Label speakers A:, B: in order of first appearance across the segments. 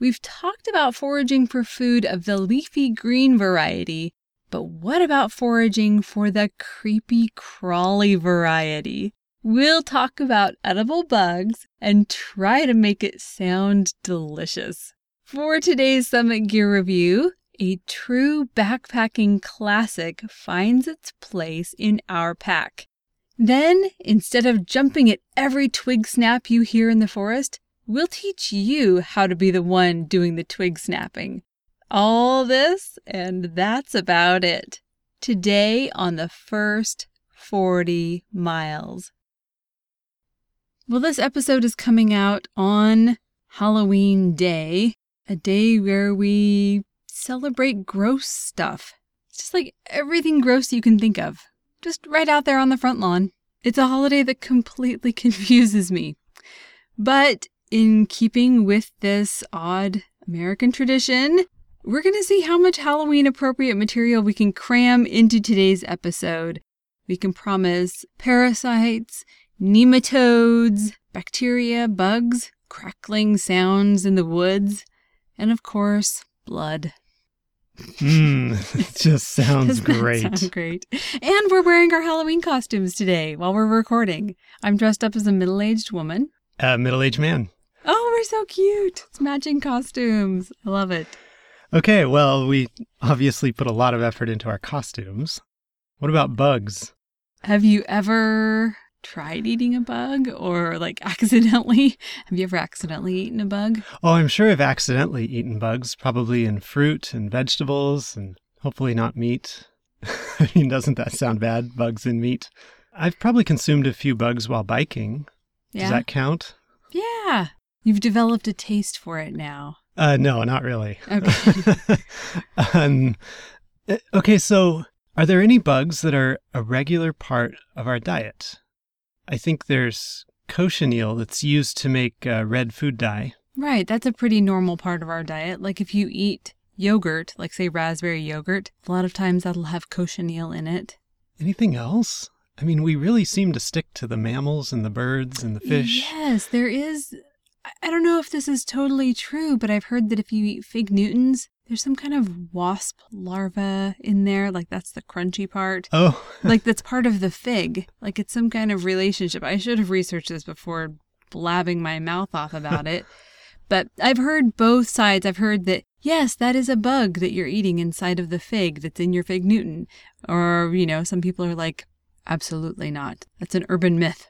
A: we've talked about foraging for food of the leafy green variety but what about foraging for the creepy crawly variety? We'll talk about edible bugs and try to make it sound delicious. For today's Summit Gear Review, a true backpacking classic finds its place in our pack. Then, instead of jumping at every twig snap you hear in the forest, we'll teach you how to be the one doing the twig snapping. All this, and that's about it. Today on the first 40 miles. Well, this episode is coming out on Halloween Day, a day where we celebrate gross stuff. It's just like everything gross you can think of, just right out there on the front lawn. It's a holiday that completely confuses me. But in keeping with this odd American tradition, we're going to see how much Halloween appropriate material we can cram into today's episode. We can promise parasites, nematodes, bacteria, bugs, crackling sounds in the woods, and of course, blood.
B: Mmm, it just sounds great.
A: Sound great. And we're wearing our Halloween costumes today while we're recording. I'm dressed up as a middle aged woman.
B: A middle aged man.
A: Oh, we're so cute. It's matching costumes. I love it.
B: Okay, well, we obviously put a lot of effort into our costumes. What about bugs?
A: Have you ever tried eating a bug or like accidentally? Have you ever accidentally eaten a bug?
B: Oh, I'm sure I've accidentally eaten bugs, probably in fruit and vegetables and hopefully not meat. I mean, doesn't that sound bad? Bugs in meat. I've probably consumed a few bugs while biking.
A: Yeah.
B: Does that count?
A: Yeah. You've developed a taste for it now.
B: Uh, no, not really.
A: Okay.
B: um, uh, okay, so are there any bugs that are a regular part of our diet? I think there's cochineal that's used to make uh, red food dye.
A: Right, that's a pretty normal part of our diet. Like if you eat yogurt, like say raspberry yogurt, a lot of times that'll have cochineal in it.
B: Anything else? I mean, we really seem to stick to the mammals and the birds and the fish.
A: Yes, there is. I- don't know if this is totally true, but I've heard that if you eat fig Newtons, there's some kind of wasp larva in there. Like that's the crunchy part.
B: Oh,
A: like that's part of the fig. Like it's some kind of relationship. I should have researched this before blabbing my mouth off about it. But I've heard both sides. I've heard that yes, that is a bug that you're eating inside of the fig that's in your fig Newton. Or, you know, some people are like, absolutely not. That's an urban myth.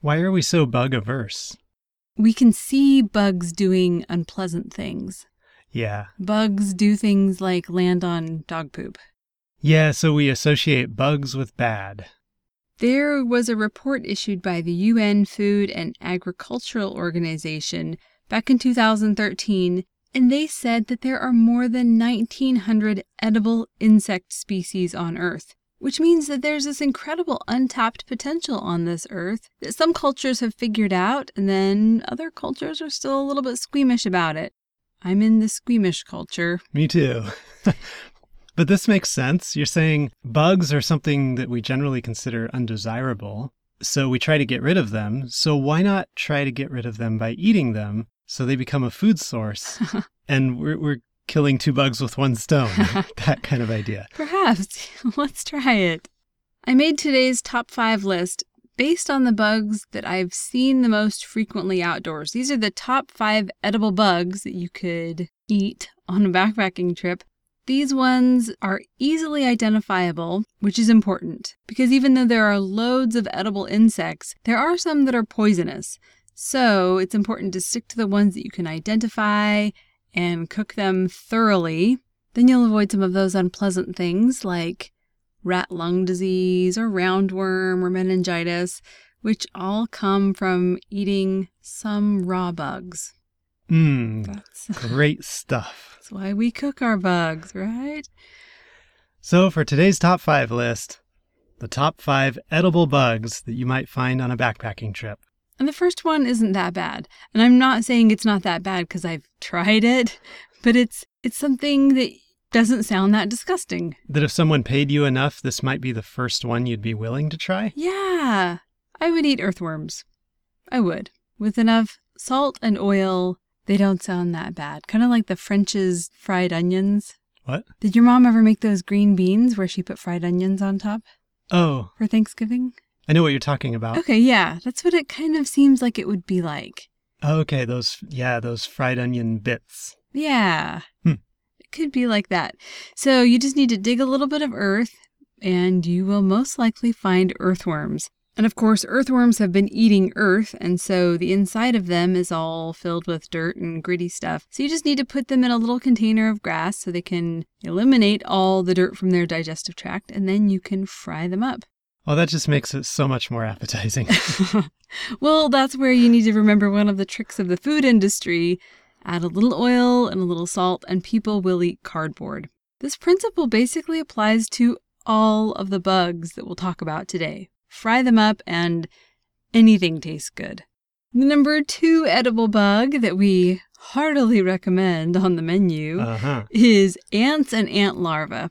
B: why are we so bug averse?
A: We can see bugs doing unpleasant things.
B: Yeah.
A: Bugs do things like land on dog poop.
B: Yeah, so we associate bugs with bad.
A: There was a report issued by the UN Food and Agricultural Organization back in 2013, and they said that there are more than 1,900 edible insect species on Earth, which means that there's this incredible untapped potential on this Earth that some cultures have figured out, and then other cultures are still a little bit squeamish about it. I'm in the squeamish culture.
B: Me too. but this makes sense. You're saying bugs are something that we generally consider undesirable, so we try to get rid of them. So why not try to get rid of them by eating them so they become a food source? and we're, we're killing two bugs with one stone. that kind of idea.
A: Perhaps. Let's try it. I made today's top five list based on the bugs that I've seen the most frequently outdoors. These are the top five edible bugs that you could eat on a backpacking trip. These ones are easily identifiable, which is important because even though there are loads of edible insects, there are some that are poisonous. So it's important to stick to the ones that you can identify and cook them thoroughly. Then you'll avoid some of those unpleasant things like rat lung disease or roundworm or meningitis, which all come from eating some raw bugs.
B: Mmm,
A: That's,
B: great stuff.
A: that's why we cook our bugs, right?
B: So, for today's top five list, the top five edible bugs that you might find on a backpacking trip.
A: And the first one isn't that bad. And I'm not saying it's not that bad because I've tried it, but it's it's something that doesn't sound that disgusting.
B: That if someone paid you enough, this might be the first one you'd be willing to try?
A: Yeah, I would eat earthworms. I would. With enough salt and oil, they don't sound that bad. Kind of like the French's fried onions.
B: What?
A: Did your mom ever make those green beans where she put fried onions on top
B: Oh,
A: for Thanksgiving?
B: I know what you're talking about.
A: Okay, yeah, that's what it kind of seems like it would be like.
B: Okay, those, yeah, those fried onion bits.
A: Yeah.
B: Hmm.
A: It could be like that. So you just need to dig a little bit of earth and you will most likely find earthworms. And of course, earthworms have been eating earth, and so the inside of them is all filled with dirt and gritty stuff. So you just need to put them in a little container of grass so they can eliminate all the dirt from their digestive tract, and then you can fry them up.
B: Well, that just makes it so much more appetizing.
A: well, that's where you need to remember one of the tricks of the food industry add a little oil and a little salt, and people will eat cardboard. This principle basically applies to all of the bugs that we'll talk about today. Fry them up, and anything tastes good. The number two edible bug that we heartily recommend on the menu
B: Uh huh.
A: is ants and ant larvae.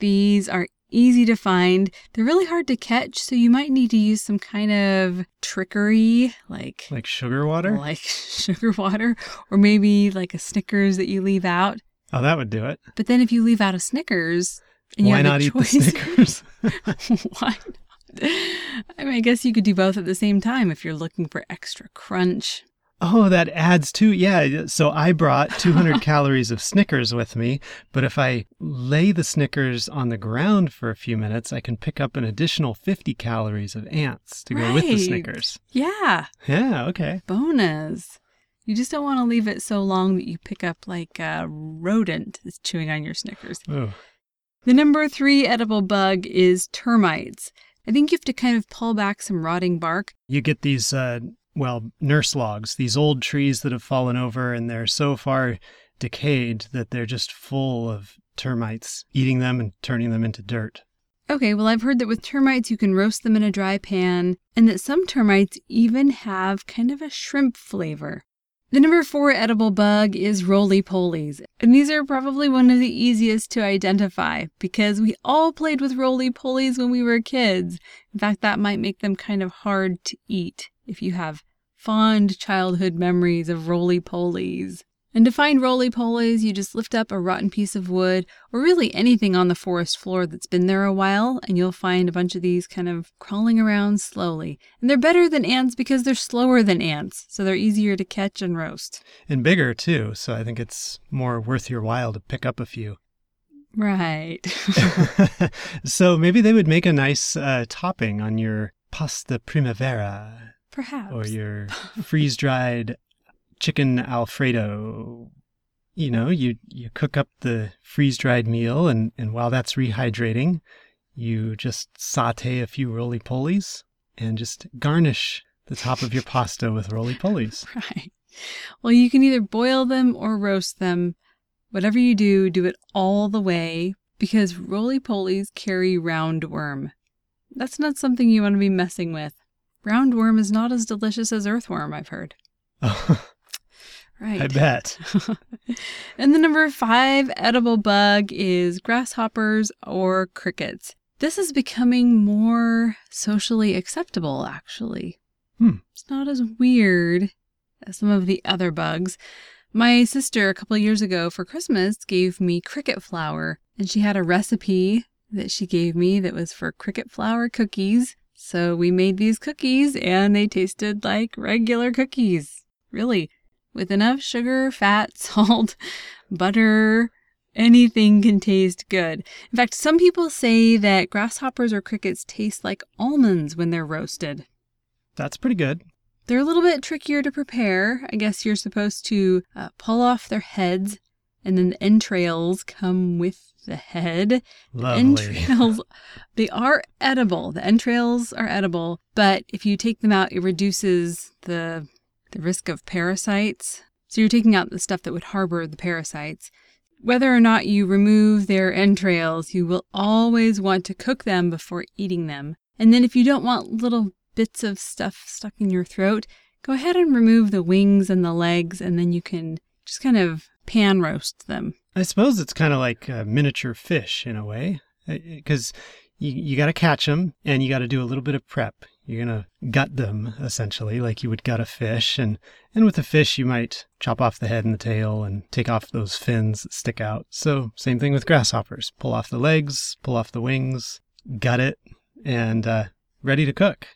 A: These are easy to find. They're really hard to catch, so you might need to use some kind of trickery, like
B: Like sugar water?
A: like sugar water, or maybe like a Snickers that you leave out.
B: Oh, that would do it.
A: But then if you leave out a Snickers, and you
B: Why
A: have
B: not
A: the
B: eat the Snickers?
A: why not? I mean, I guess you could do both at the same time if you're looking for extra crunch.
B: Oh, that adds to, yeah. So I brought 200 calories of Snickers with me, but if I lay the Snickers on the ground for a few minutes, I can pick up an additional 50 calories of ants to go with the
A: Right.
B: Snickers.
A: Yeah,
B: Yeah, okay.
A: bonus. You just don't want to leave it so long that you pick up like a rodent that's chewing on your Snickers.
B: Ooh.
A: The number three edible bug is termites. I think you have to kind of pull back some rotting bark.
B: You get these, uh, well, nurse logs, these old trees that have fallen over and they're so far decayed that they're just full of termites, eating them and turning them into dirt.
A: Okay, well, I've heard that with termites you can roast them in a dry pan, and that some termites even have kind of a shrimp flavor. The number four edible bug is roly polies, and these are probably one of the easiest to identify because we all played with roly polies when we were kids. In fact, that might make them kind of hard to eat if you have fond childhood memories of roly polies. And to find roly polies, you just lift up a rotten piece of wood or really anything on the forest floor that's been there a while, and you'll find a bunch of these kind of crawling around slowly. And they're better than ants because they're slower than ants, so they're easier to catch and roast.
B: And bigger, too. So I think it's more worth your while to pick up a few.
A: Right.
B: so maybe they would make a nice uh, topping on your pasta primavera
A: Perhaps.
B: or your freeze dried chicken alfredo. You know, you, you cook up the freeze dried meal, and, and while that's rehydrating, you just saute a few roly polies and just garnish the top of your pasta with roly polies.
A: Right. Well, you can either boil them or roast them. Whatever you do, do it all the way because roly polies carry roundworm. That's not something you want to be messing with. Roundworm is not as delicious as earthworm, I've heard. Right.
B: I bet.
A: and the number five edible bug is grasshoppers or crickets. This is becoming more socially acceptable, actually.
B: Hmm.
A: It's not as weird as some of the other bugs. My sister, a couple of years ago for Christmas, gave me cricket flour, and she had a recipe that she gave me that was for cricket flour cookies. So we made these cookies, and they tasted like regular cookies. Really, with enough sugar, fat, salt, butter, anything can taste good. In fact, some people say that grasshoppers or crickets taste like almonds when they're roasted.
B: That's pretty good.
A: They're a little bit trickier to prepare. I guess you're supposed to uh, pull off their heads, and then the entrails come with the head.
B: Lovely.
A: Entrails, they are edible. The entrails are edible, but if you take them out, it reduces the the risk of parasites. So you're taking out the stuff that would harbor the parasites. Whether or not you remove their entrails, you will always want to cook them before eating them. And then if you don't want little bits of stuff stuck in your throat, go ahead and remove the wings and the legs, and then you can just kind of pan roast them.
B: I suppose it's kind of like a miniature fish in a way, because you, you got to catch them and you got to do a little bit of prep. You're going to gut them essentially like you would gut a fish. And, and with a fish, you might chop off the head and the tail and take off those fins that stick out. So, same thing with grasshoppers pull off the legs, pull off the wings, gut it, and uh, ready to cook.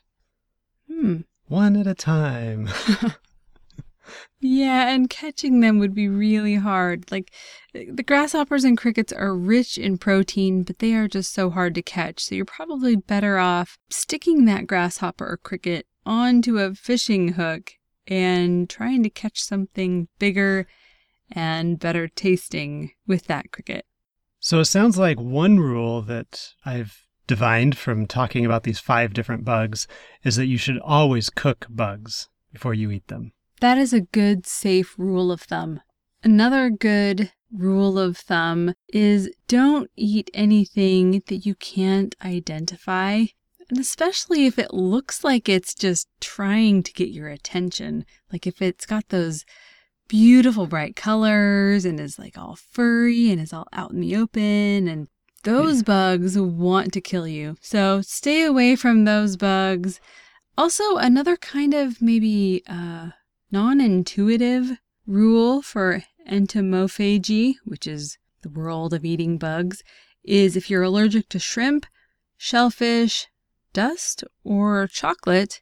A: Hmm.
B: One at a time.
A: Yeah, and catching them would be really hard. Like eh, the grasshoppers and crickets are rich in protein, but they are just so hard to catch. So you're probably better off sticking that grasshopper or cricket onto a fishing hook and trying to catch something bigger and better tasting with that cricket.
B: So it sounds like one rule that I've divined from talking about these five different bugs is that you should always cook bugs before you eat them.
A: That is a good, safe rule of thumb. Another good rule of thumb is don't eat anything that you can't identify. And especially if it looks like it's just trying to get your attention. Like if it's got those beautiful bright colors and is like all furry and is all out in the open and those bugs want to kill you. So stay away from those bugs. Also, another kind of maybe uh, non intuitive rule for entomophagy, which is the world of eating bugs, is if you're allergic to shrimp, shellfish, dust, or chocolate,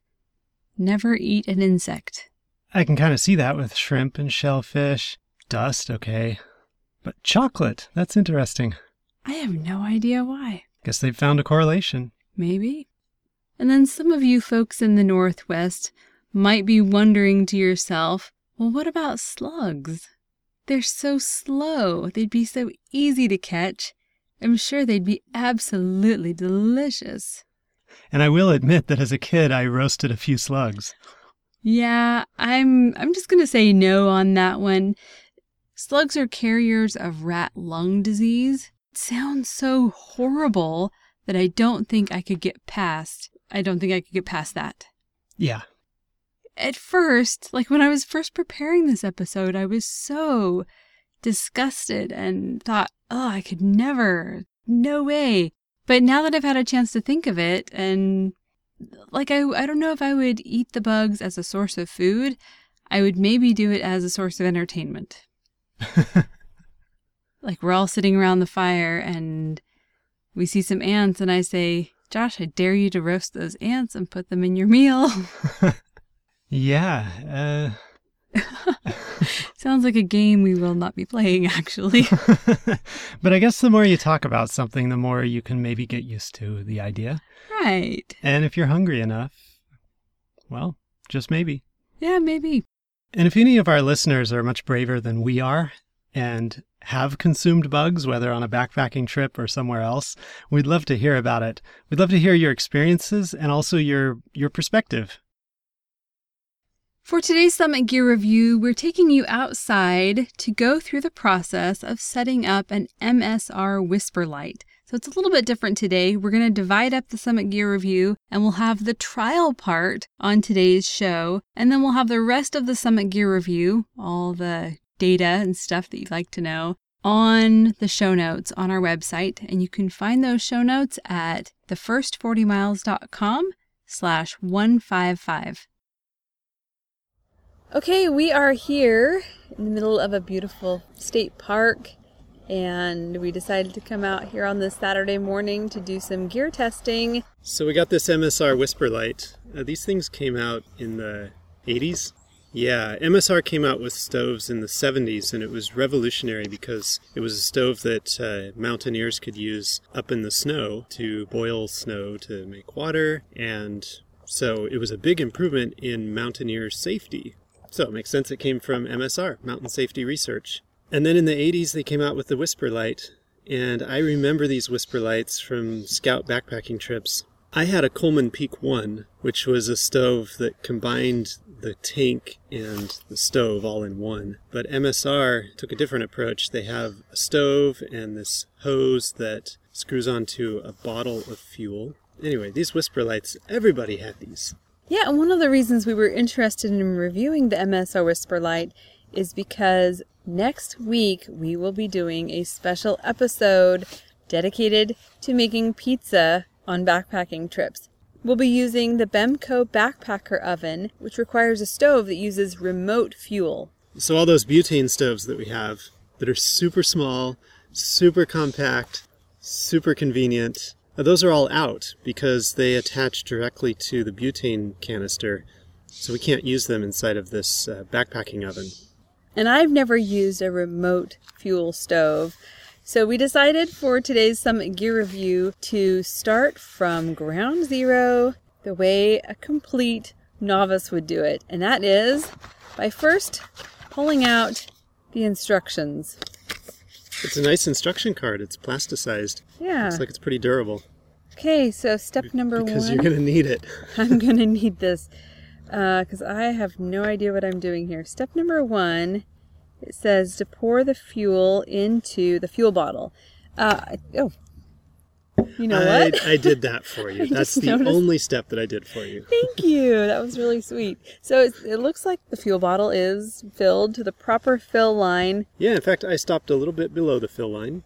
A: never eat an insect.
B: I can kind of see that with shrimp and shellfish. Dust, okay. But chocolate, that's interesting.
A: I have no idea why.
B: Guess they've found a correlation.
A: Maybe. And then some of you folks in the Northwest might be wondering to yourself, well, what about slugs? They're so slow. They'd be so easy to catch. I'm sure they'd be absolutely delicious.
B: And I will admit that as a kid, I roasted a few slugs.
A: Yeah, I'm I'm just going to say no on that one. Slugs are carriers of rat lung disease. It sounds so horrible that I don't think I could get past. I don't think I could get past that.
B: Yeah,
A: at first, like when I was first preparing this episode, I was so disgusted and thought, oh, I could never, no way. But now that I've had a chance to think of it, and like I, I don't know if I would eat the bugs as a source of food. I would maybe do it as a source of entertainment. like we're all sitting around the fire and we see some ants, and I say, Josh, I dare you to roast those ants and put them in your meal.
B: Yeah. Uh...
A: Sounds like a game we will not be playing, actually.
B: but I guess the more you talk about something, the more you can maybe get used to the idea.
A: Right.
B: And if you're hungry enough, well, just maybe.
A: Yeah, maybe.
B: And if any of our listeners are much braver than we are and have consumed bugs, whether on a backpacking trip or somewhere else, we'd love to hear about it. We'd love to hear your experiences and also your your perspective.
A: For today's Summit Gear Review, we're taking you outside to go through the process of setting up an MSR WhisperLite. So it's a little bit different today. We're going to divide up the Summit Gear Review and we'll have the trial part on today's show. And then we'll have the rest of the Summit Gear Review, all the data and stuff that you'd like to know, on the show notes on our website. And you can find those show notes at thefirst40miles.com slash 155. Okay, we are here in the middle of a beautiful state park, and we decided to come out here on this Saturday morning to do some gear testing.
B: So, we got this MSR WhisperLite. Uh, these things came out in the 80s. Yeah, MSR came out with stoves in the 70s, and it was revolutionary because it was a stove that uh, mountaineers could use up in the snow to boil snow to make water, and so it was a big improvement in mountaineer safety so it makes sense it came from MSR, Mountain Safety Research. And then in the 80s, they came out with the WhisperLite. And I remember these WhisperLites from scout backpacking trips. I had a Coleman Peak 1, which was a stove that combined the tank and the stove all in one. But MSR took a different approach. They have a stove and this hose that screws onto a bottle of fuel. Anyway, these WhisperLites, everybody had these.
A: Yeah, and one of the reasons we were interested in reviewing the MSR WhisperLite is because next week we will be doing a special episode dedicated to making pizza on backpacking trips. We'll be using the Bemco Backpacker Oven, which requires a stove that uses remote fuel.
B: So all those butane stoves that we have that are super small, super compact, super convenient, uh, those are all out because they attach directly to the butane canister. So we can't use them inside of this uh, backpacking oven.
A: And I've never used a remote fuel stove. So we decided for today's Summit Gear Review to start from ground zero the way a complete novice would do it. And that is by first pulling out the instructions.
B: It's a nice instruction card. It's plasticized.
A: Yeah.
B: Looks like it's pretty durable.
A: Okay, so step number
B: because
A: one.
B: you're going to need it.
A: I'm going to need this because I have no idea what I'm doing here. Step number one, it says to pour the fuel into the fuel bottle. Uh, oh, you know
B: I,
A: what?
B: I did that for you. That's the
A: noticed.
B: only step that I did for you.
A: Thank you. That was really sweet. So it looks like the fuel bottle is filled to the proper fill line.
B: Yeah, in fact, I stopped a little bit below the fill line.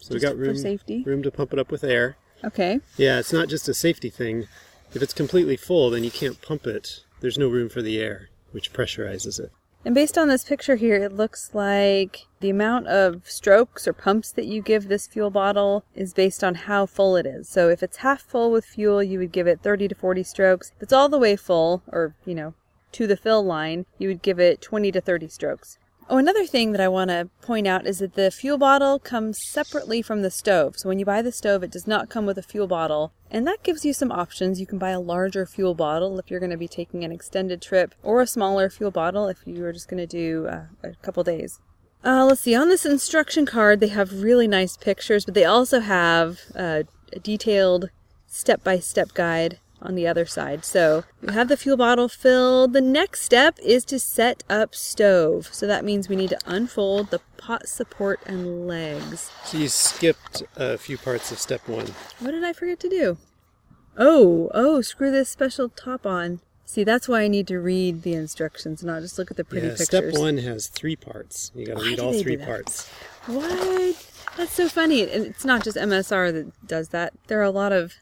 B: So we
A: Just
B: got
A: for
B: room,
A: safety?
B: room to pump it up with air.
A: Okay.
B: Yeah, it's not just a safety thing. If it's completely full, then you can't pump it. There's no room for the air, which pressurizes it.
A: And based on this picture here, it looks like the amount of strokes or pumps that you give this fuel bottle is based on how full it is. So if it's half full with fuel, you would give it 30 to 40 strokes. If it's all the way full, or, you know, to the fill line, you would give it 20 to 30 strokes. Oh, another thing that I want to point out is that the fuel bottle comes separately from the stove. So when you buy the stove, it does not come with a fuel bottle. And that gives you some options. You can buy a larger fuel bottle if you're going to be taking an extended trip, or a smaller fuel bottle if you are just going to do uh, a couple days. Uh, let's see, on this instruction card, they have really nice pictures, but they also have uh, a detailed step by step guide on the other side. So we have the fuel bottle filled. The next step is to set up stove. So that means we need to unfold the pot support and legs.
B: So you skipped a few parts of step one.
A: What did I forget to do? Oh, oh, screw this special top on. See, that's why I need to read the instructions, not just look at the pretty
B: yeah,
A: pictures.
B: step one has three parts. You got to read all three parts.
A: What? That's so funny. And it's not just MSR that does that. There are a lot of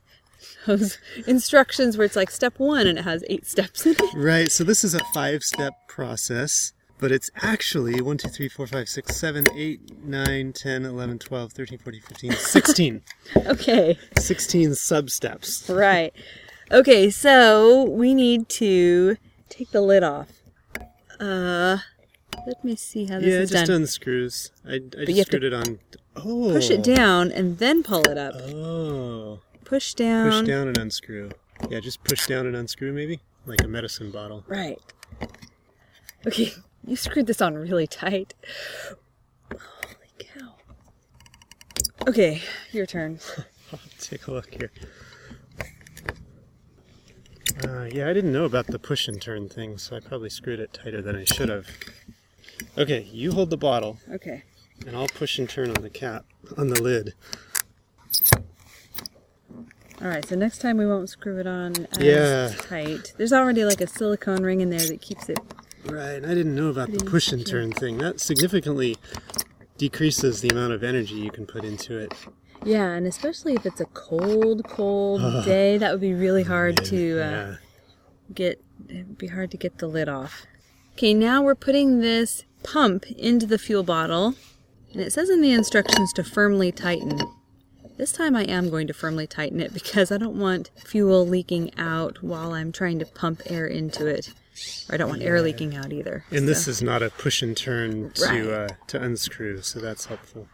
A: those instructions where it's like step one and it has eight steps in it.
B: Right, so this is a five step process, but it's actually 1, 2, 3, 4, 5, 6, 7, 8, 9, 10, 11, 12, 13, 14, 15, 16.
A: Okay,
B: 16 sub steps.
A: right. Okay, so we need to take the lid off. Uh, let me see how this
B: Yeah,
A: is
B: just unscrews. I, I just screwed it on. Oh.
A: Push it down and then pull it up.
B: Oh.
A: Push down.
B: Push down and unscrew. Yeah, just push down and unscrew maybe? Like a medicine bottle.
A: Right. Okay, you screwed this on really tight. Holy cow. Okay, your turn.
B: Take a look here. Uh, yeah, I didn't know about the push and turn thing, so I probably screwed it tighter than I should have. Okay, you hold the bottle,
A: Okay.
B: and I'll push and turn on the cap, on the lid.
A: All right, so next time we won't screw it on as
B: Yeah.
A: tight. There's already like a silicone ring in there that keeps it.
B: Right, and I didn't know about the push and turn thing. That significantly decreases the amount of energy you can put into it.
A: Yeah, and especially if it's a cold, cold day, that would be really hard to uh,
B: Yeah.
A: get. It would be hard to get the lid off. Okay, now we're putting this pump into the fuel bottle, and it says in the instructions to firmly tighten. This time I am going to firmly tighten it because I don't want fuel leaking out while I'm trying to pump air into it. Or I don't want air leaking out either.
B: And this is not a push and turn to
A: Right.
B: uh, to unscrew, so that's helpful.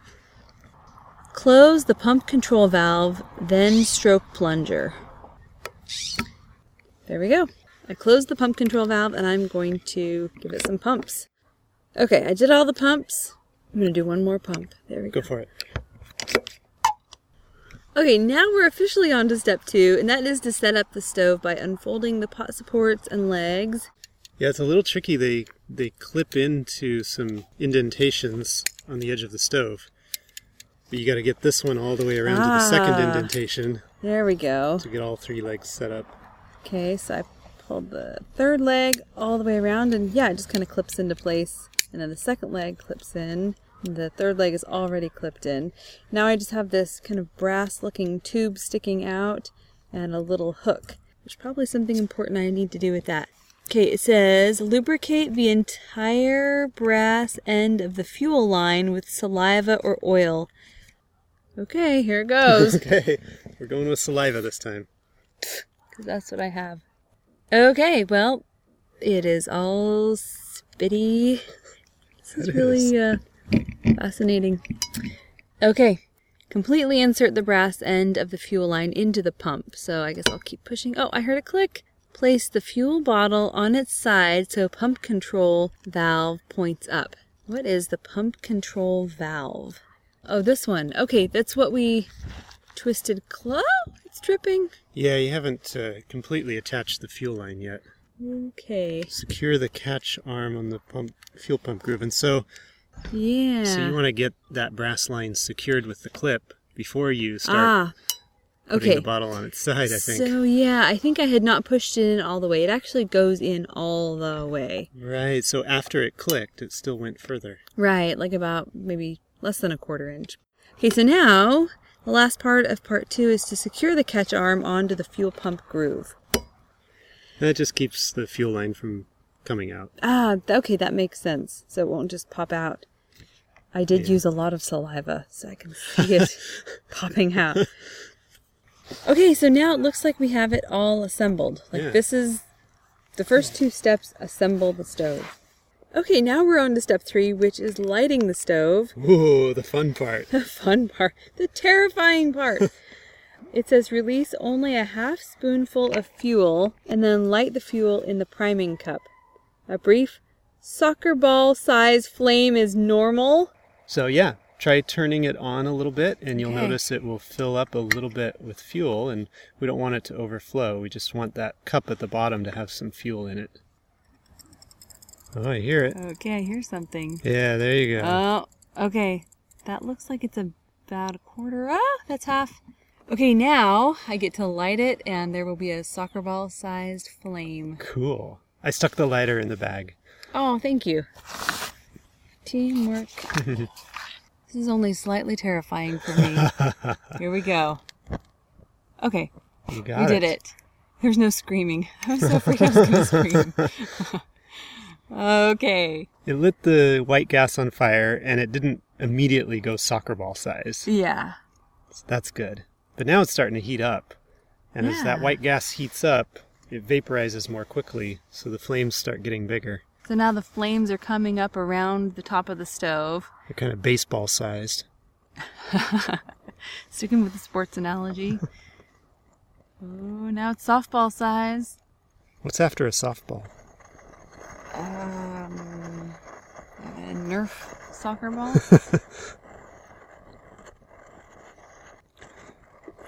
A: Close the pump control valve, then stroke plunger. There we go. I closed the pump control valve and I'm going to give it some pumps. Okay, I did all the pumps. I'm going to do one more pump. There we go.
B: Go for it.
A: Okay, now we're officially on to step two, and that is to set up the stove by unfolding the pot supports and legs.
B: Yeah, it's a little tricky. They they clip into some indentations on the edge of the stove. But you got to get this one all the way around to the second
A: Ah.
B: indentation
A: There we go.
B: to get all three legs set up.
A: Okay, so I pulled the third leg all the way around, and yeah, it just kind of clips into place. And then the second leg clips in. The third leg is already clipped in. Now I just have this kind of brass looking tube sticking out and a little hook. There's probably something important I need to do with that. Okay, it says lubricate the entire brass end of the fuel line with saliva or oil. Okay, here it goes.
B: Okay, we're going with saliva this time.
A: because that's what I have. Okay, well, it is all spitty. This is
B: It
A: really uh, fascinating. Okay, completely insert the brass end of the fuel line into the pump. So I guess I'll keep pushing. Oh, I heard a click. Place the fuel bottle on its side so pump control valve points up. What is the pump control valve? Oh, this one. Okay, that's what we twisted. Clo- it's dripping.
B: Yeah, you haven't uh, completely attached the fuel line yet.
A: Okay.
B: Secure the catch arm on the pump fuel pump groove, and so
A: Yeah.
B: so you want to get that brass line secured with the clip before you start
A: ah.
B: putting
A: Okay.
B: the bottle on its side. I think.
A: So yeah, I think I had not pushed it in all the way. It actually goes in all the way.
B: Right. So after it clicked, it still went further.
A: Right, like about maybe less than a quarter inch. Okay, so now the last part of part two is to secure the catch arm onto the fuel pump groove.
B: That just keeps the fuel line from coming out.
A: Ah, okay, that makes sense. So it won't just pop out. I did
B: Yeah.
A: use a lot of saliva, so I can see it popping out. Okay, so now it looks like we have it all assembled. Like
B: Yeah.
A: this is the first two steps assemble the stove. Okay, now we're on to step three, which is lighting the stove.
B: Ooh, the fun part.
A: The fun part, the terrifying part. it says release only a half spoonful of fuel and then light the fuel in the priming cup. A brief soccer ball size flame is normal.
B: So yeah, try turning it on a little bit, and you'll
A: Okay.
B: notice it will fill up a little bit with fuel. And we don't want it to overflow. We just want that cup at the bottom to have some fuel in it. Oh, I hear it.
A: Okay, I hear something.
B: Yeah, there you go.
A: Oh, okay. That looks like it's about a quarter. Ah, that's half. Okay, now I get to light it, and there will be a soccer ball sized flame.
B: cool. I stuck the lighter in the bag.
A: Oh, thank you. Teamwork. this is only slightly terrifying for me. Here we go. Okay,
B: You got
A: we did it. There's no screaming. I was so afraid I was going to scream. okay.
B: It lit the white gas on fire, and it didn't immediately go soccer ball size.
A: Yeah.
B: So that's good. But now it's starting to heat up. And as that white gas heats up, it vaporizes more quickly, so the flames start getting bigger.
A: So now the flames are coming up around the top of the stove.
B: They're kind of baseball sized.
A: Sticking with the sports analogy. oh, now it's softball size.
B: What's after a softball?
A: Um, a Nerf soccer ball.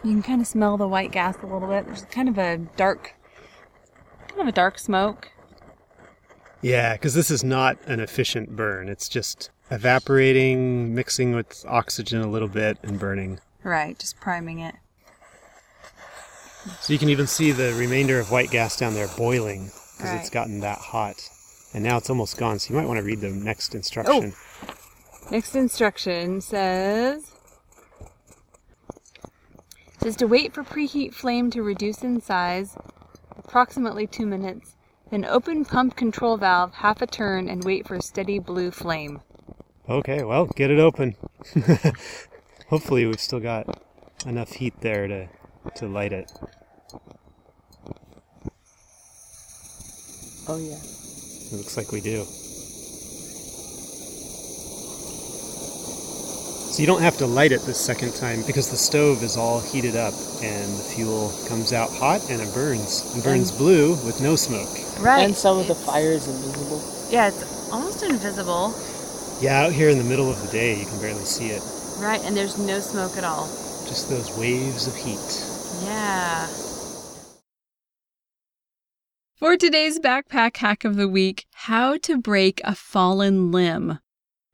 A: you can kind of smell the white gas a little bit. There's kind of a dark, kind of a dark smoke.
B: Yeah, because this is not an efficient burn. It's just evaporating, mixing with oxygen a little bit, and burning.
A: Right, just priming it.
B: So you can even see the remainder of white gas down there boiling because it's gotten that hot. And now it's almost gone, so you might want to read the next instruction. Oh.
A: Next instruction says says to wait for preheat flame to reduce in size, approximately two minutes. Then open pump control valve half a turn and wait for a steady blue flame.
B: Okay, well, get it open. Hopefully, we've still got enough heat there to, to light it.
A: Oh yeah.
B: It looks like we do. So you don't have to light it the second time because the stove is all heated up and the fuel comes out hot and it burns. And burns blue with no smoke.
A: Right.
C: And some of the fire is invisible.
A: Yeah, it's almost invisible.
B: Yeah, out here in the middle of the day, you can barely see it.
A: Right, and there's no smoke at all.
B: Just those waves of heat.
A: Yeah. For today's backpack hack of the week, how to break a fallen limb.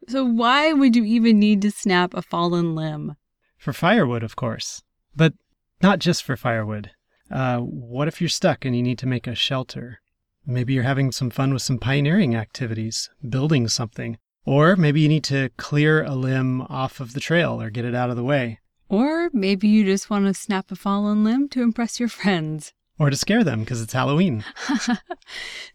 A: So, why would you even need to snap a fallen limb?
B: For firewood, of course. But not just for firewood. Uh, what if you're stuck and you need to make a shelter? Maybe you're having some fun with some pioneering activities, building something. Or maybe you need to clear a limb off of the trail or get it out of the way.
A: Or maybe you just want to snap a fallen limb to impress your friends.
B: Or to scare them because it's Halloween.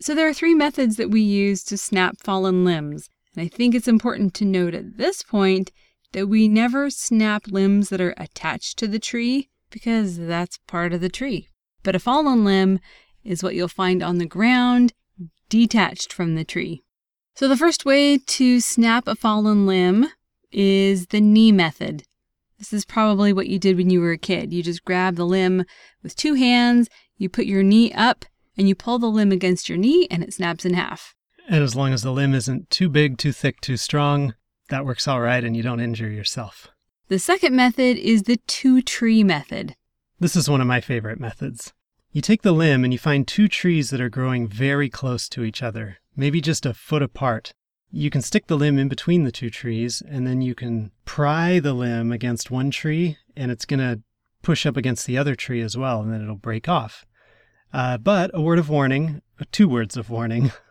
A: so, there are three methods that we use to snap fallen limbs. And I think it's important to note at this point that we never snap limbs that are attached to the tree because that's part of the tree. But a fallen limb is what you'll find on the ground, detached from the tree. So, the first way to snap a fallen limb is the knee method. This is probably what you did when you were a kid. You just grab the limb with two hands, you put your knee up, and you pull the limb against your knee, and it snaps in half.
B: And as long as the limb isn't too big, too thick, too strong, that works all right and you don't injure yourself.
A: The second method is the two tree method.
B: This is one of my favorite methods. You take the limb and you find two trees that are growing very close to each other, maybe just a foot apart. You can stick the limb in between the two trees, and then you can pry the limb against one tree, and it's going to push up against the other tree as well, and then it'll break off. Uh, but a word of warning, two words of warning.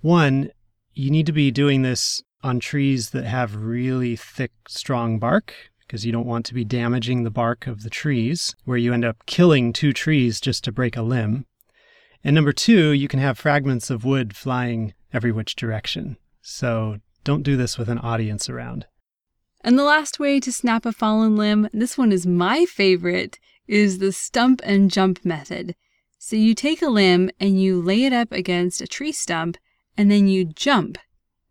B: One, you need to be doing this on trees that have really thick, strong bark because you don't want to be damaging the bark of the trees, where you end up killing two trees just to break a limb. And number two, you can have fragments of wood flying every which direction. So don't do this with an audience around.
A: And the last way to snap a fallen limb, this one is my favorite, is the stump and jump method. So you take a limb and you lay it up against a tree stump and then you jump.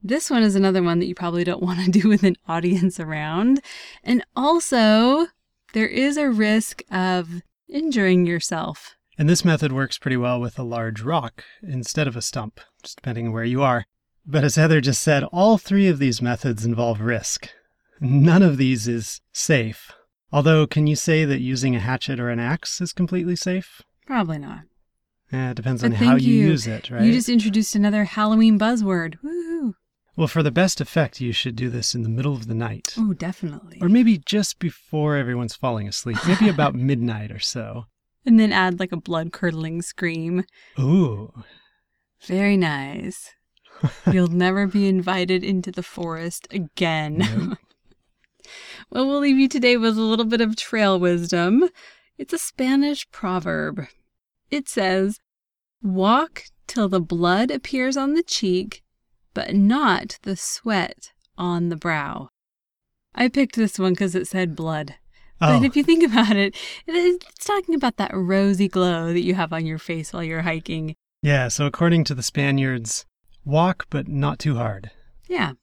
A: This one is another one that you probably don't want to do with an audience around. And also, there is a risk of injuring yourself.
B: And this method works pretty well with a large rock instead of a stump, just depending on where you are. But as Heather just said, all three of these methods involve risk. None of these is safe. Although, can you say that using a hatchet or an axe is completely safe?
A: Probably not.
B: Yeah, it depends
A: But
B: on how you,
A: you.
B: use it, right?
A: You just introduced another Halloween buzzword. Woohoo!
B: Well, for the best effect, you should do this in the middle of the night.
A: Oh, definitely.
B: Or maybe just before everyone's falling asleep. Maybe about midnight or so.
A: and then add like a blood curdling scream.
B: Ooh.
A: Very nice. You'll never be invited into the forest again.
B: Nope.
A: well, we'll leave you today with a little bit of trail wisdom. It's a Spanish proverb. It says, Walk till the blood appears on the cheek, but not the sweat on the brow. I picked this one because it said blood. But
B: Oh,
A: if you think about it, it's talking about that rosy glow that you have on your face while you're hiking.
B: yeah. So according to the Spaniards, walk but not too hard.
A: Yeah.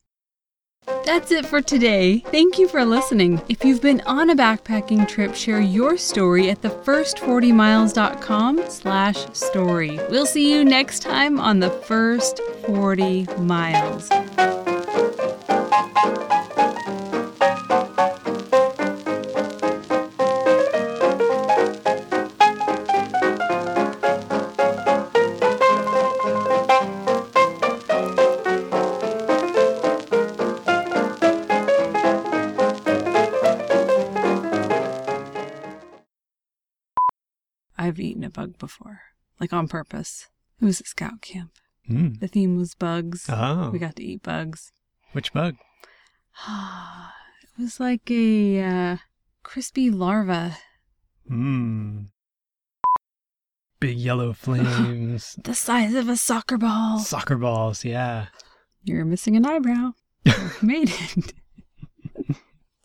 A: That's it for today. Thank you for listening. If you've been on a backpacking trip, share your story at thefirst40miles.com slash story. We'll see you next time on The First 40 Miles. Bug before, like on purpose. It was at scout camp.
B: Mm.
A: The theme was bugs.
B: Oh,
A: We got to eat bugs.
B: which bug?
A: it was like a uh, crispy larva.
B: Hmm. Big yellow flames.
A: The size of a soccer ball.
B: Soccer balls, yeah.
A: You're missing an eyebrow. Made it.